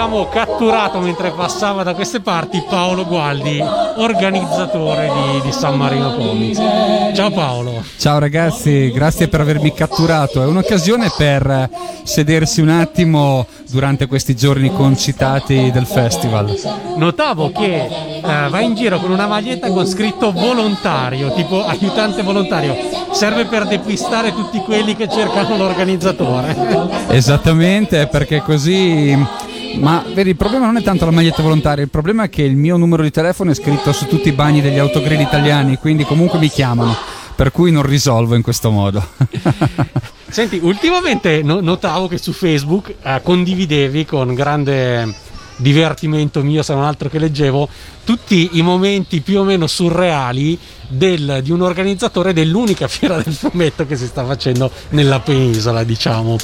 abbiamo catturato mentre passava da queste parti Paolo Gualdi, organizzatore di, di San Marino Comics. Ciao Paolo. Ciao ragazzi, grazie per avermi catturato. È un'occasione per sedersi un attimo durante questi giorni concitati del festival. Notavo che eh, vai in giro con una maglietta con scritto volontario, tipo aiutante volontario. Serve per depistare tutti quelli che cercano l'organizzatore. Esattamente, perché così ma vedi, il problema non è tanto la maglietta volontaria, il problema è che il mio numero di telefono è scritto su tutti i bagni degli autogrill italiani, quindi comunque mi chiamano, per cui non risolvo in questo modo. Senti, ultimamente no- notavo che su Facebook eh, condividevi con grande divertimento mio, se non altro che leggevo, tutti i momenti più o meno surreali del, di un organizzatore dell'unica fiera del fumetto che si sta facendo nella penisola, diciamo.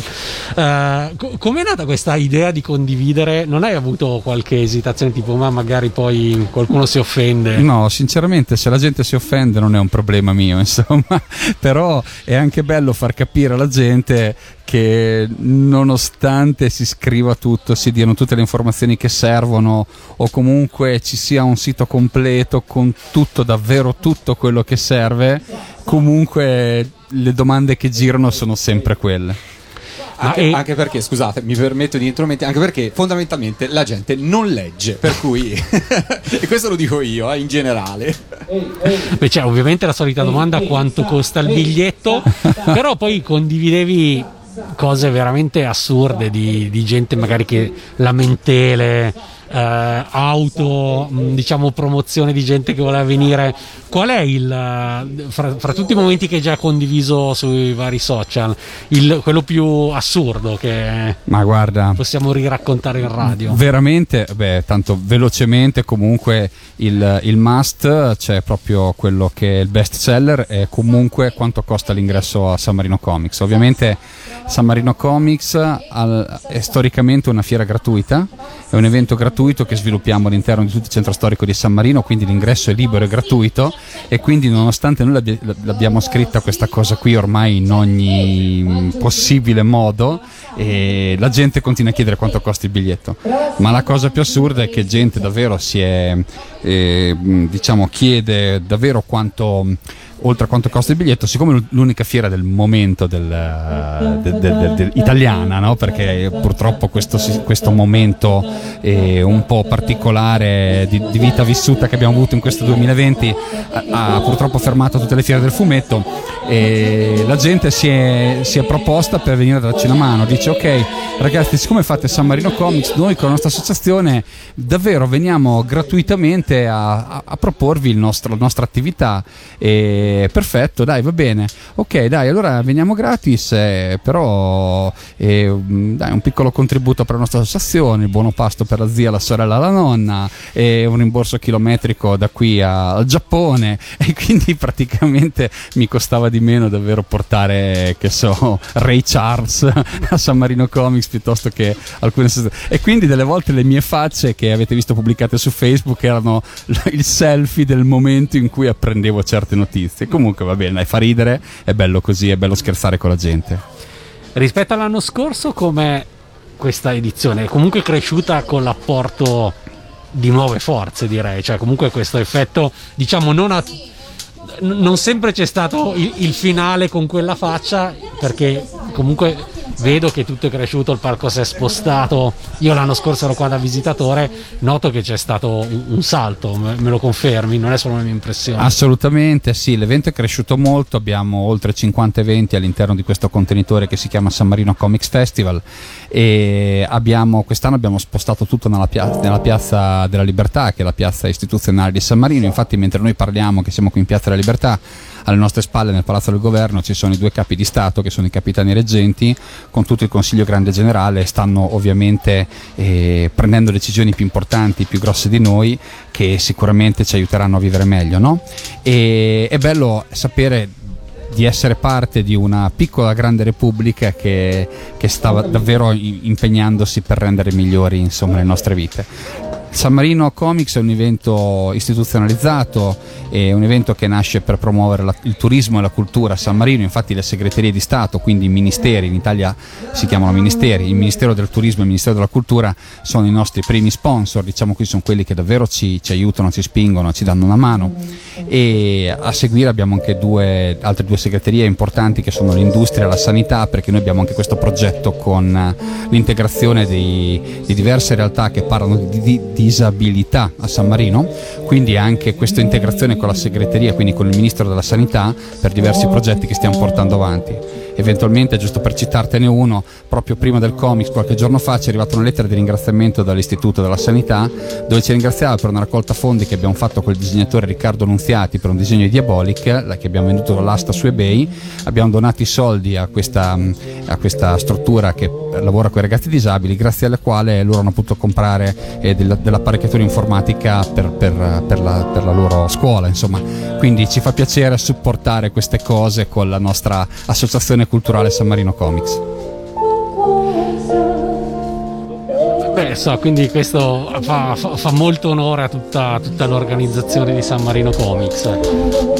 Uh, co- com'è nata questa idea di condividere? Non hai avuto qualche esitazione tipo ma magari poi qualcuno si offende? No, sinceramente se la gente si offende non è un problema mio, insomma, però è anche bello far capire alla gente che nonostante si scriva tutto, si diano tutte le informazioni che servono o comunque ci sia un sito completo con tutto, davvero tutto quello che serve, comunque le domande che girano sono sempre quelle. Anche, e... anche, perché, scusate, mi permetto di intromettere, anche perché fondamentalmente la gente non legge, per cui, e questo lo dico io eh, in generale. Beh, c'è ovviamente la solita domanda quanto costa il biglietto, però poi condividevi cose veramente assurde di, di gente magari che lamentele eh, auto, mm, diciamo promozione di gente che voleva venire. Qual è il, eh, fra, fra, tutti i momenti che hai già condiviso sui vari social, il, quello più assurdo che Ma guarda, possiamo riraccontare in radio? Veramente, beh, tanto velocemente comunque il, il must c'è proprio quello che è il best seller e comunque quanto costa l'ingresso a San Marino Comics. Ovviamente San Marino Comics al, è storicamente una fiera gratuita, è un evento gratuito che sviluppiamo all'interno di tutto il centro storico di San Marino, quindi l'ingresso è libero e gratuito e quindi nonostante noi l'abbiamo scritta questa cosa qui ormai in ogni possibile modo, la gente continua a chiedere quanto costa il biglietto. Ma la cosa più assurda è che gente davvero si è, eh, diciamo, chiede davvero quanto oltre a quanto costa il biglietto, siccome l'unica fiera del momento del, del, del, del italiana, no? perché purtroppo questo, questo, momento un po' particolare di, di, vita vissuta che abbiamo avuto in questo 2020 ha, ha purtroppo fermato tutte le fiere del fumetto e la gente si è, si è proposta per venire a darci una mano, dice ok ragazzi siccome fate San Marino Comics noi con la nostra associazione davvero veniamo gratuitamente a, a, a proporvi nostro, la nostra attività. E perfetto, dai, va bene. Ok, dai, allora veniamo gratis, eh, però eh, dai, un piccolo contributo per la nostra associazione, il buono pasto per la zia, la sorella, la nonna, e un rimborso chilometrico da qui a, al Giappone. E quindi praticamente mi costava di meno davvero portare, che so, Ray Charles a San Marino Comics piuttosto che alcune e quindi delle volte le mie facce che avete visto pubblicate su Facebook erano il selfie del momento in cui apprendevo certe notizie. Comunque va bene, fa ridere, è bello così, è bello scherzare con la gente. Rispetto all'anno scorso, come questa edizione? È comunque cresciuta con l'apporto di nuove forze, direi. Cioè, comunque questo effetto, diciamo, non ha non sempre c'è stato il, il, finale con quella faccia perché comunque vedo che tutto è cresciuto, il parco si è spostato. Io l'anno scorso ero qua da visitatore, noto che c'è stato un, salto, me, lo confermi, non è solo una mia impressione. Assolutamente sì, l'evento è cresciuto molto, abbiamo oltre 50 eventi all'interno di questo contenitore che si chiama San Marino Comics Festival e abbiamo, quest'anno abbiamo spostato tutto nella piazza, nella piazza della Libertà, che è la piazza istituzionale di San Marino, infatti mentre noi parliamo che siamo qui in Piazza della Libertà, alle nostre spalle nel Palazzo del Governo ci sono i due capi di Stato che sono i capitani reggenti con tutto il Consiglio Grande Generale stanno ovviamente eh, prendendo decisioni più importanti, più grosse di noi che sicuramente ci aiuteranno a vivere meglio. No? E, è bello sapere di essere parte di una piccola grande repubblica che, che stava davvero impegnandosi per rendere migliori insomma, le nostre vite. San Marino Comics è un evento istituzionalizzato, è un evento che nasce per promuovere la, il turismo e la cultura a San Marino, infatti le segreterie di Stato, quindi i ministeri, in Italia si chiamano ministeri, il Ministero del Turismo e il Ministero della Cultura sono i nostri primi sponsor, diciamo qui sono quelli che davvero ci, ci aiutano, ci spingono, ci danno una mano. E a seguire abbiamo anche due, altre due segreterie importanti che sono l'industria e la sanità perché noi abbiamo anche questo progetto con l'integrazione di, di diverse realtà che parlano di, di disabilità a San Marino, quindi anche questa integrazione con la segreteria, quindi con il Ministro della Sanità per diversi progetti che stiamo portando avanti eventualmente, giusto per citartene uno, proprio prima del comics, qualche giorno fa, ci è arrivata una lettera di ringraziamento dall'Istituto della Sanità, dove ci ringraziava per una raccolta fondi che abbiamo fatto con il disegnatore Riccardo Nunziati per un disegno di Diabolic, che abbiamo venduto all'asta su eBay. Abbiamo donato i soldi a questa, a questa struttura che lavora con i ragazzi disabili, grazie alla quale loro hanno potuto comprare eh, della, dell'apparecchiatura informatica per, per, per, la, per la loro scuola. Insomma. Quindi ci fa piacere supportare queste cose con la nostra associazione culturale San Marino Comics. Beh, so, quindi questo fa, fa, fa molto onore a tutta, tutta, l'organizzazione di San Marino Comics.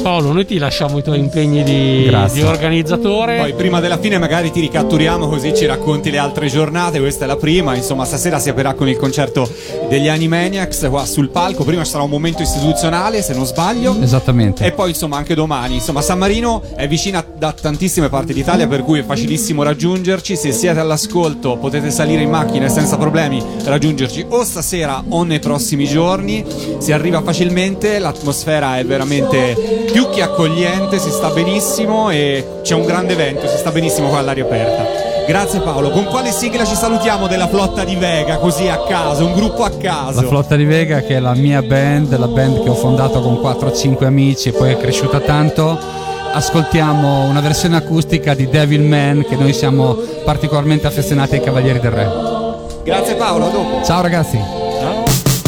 Paolo, noi ti lasciamo i tuoi impegni di, di, organizzatore. Poi prima della fine magari ti ricatturiamo così ci racconti le altre giornate, questa è la prima, insomma stasera si aprirà con il concerto degli Animaniacs qua sul palco, prima sarà un momento istituzionale se non sbaglio. Esattamente. E poi insomma anche domani, insomma San Marino è vicina da tantissime parti d'Italia per cui è facilissimo raggiungerci, se siete all'ascolto potete salire in macchina senza problemi raggiungerci o stasera o nei prossimi giorni. Si arriva facilmente, l'atmosfera è veramente più che accogliente, si sta benissimo e c'è un grande evento, si sta benissimo qua all'aria aperta. Grazie Paolo. Con quale sigla ci salutiamo della flotta di Vega, così a caso, un gruppo a caso? La flotta di Vega che è la mia band, la band che ho fondato con 4-5 amici e poi è cresciuta tanto. Ascoltiamo una versione acustica di Devil Man che noi siamo particolarmente affezionati ai Cavalieri del Re. Grazie Paolo, a dopo. Ciao ragazzi. Ciao.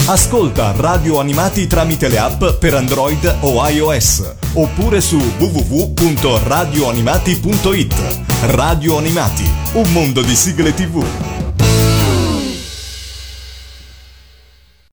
Ascolta Radio Animati tramite le app per Android o iOS oppure su www.radioanimati.it. Radio Animati, un mondo di sigle TV.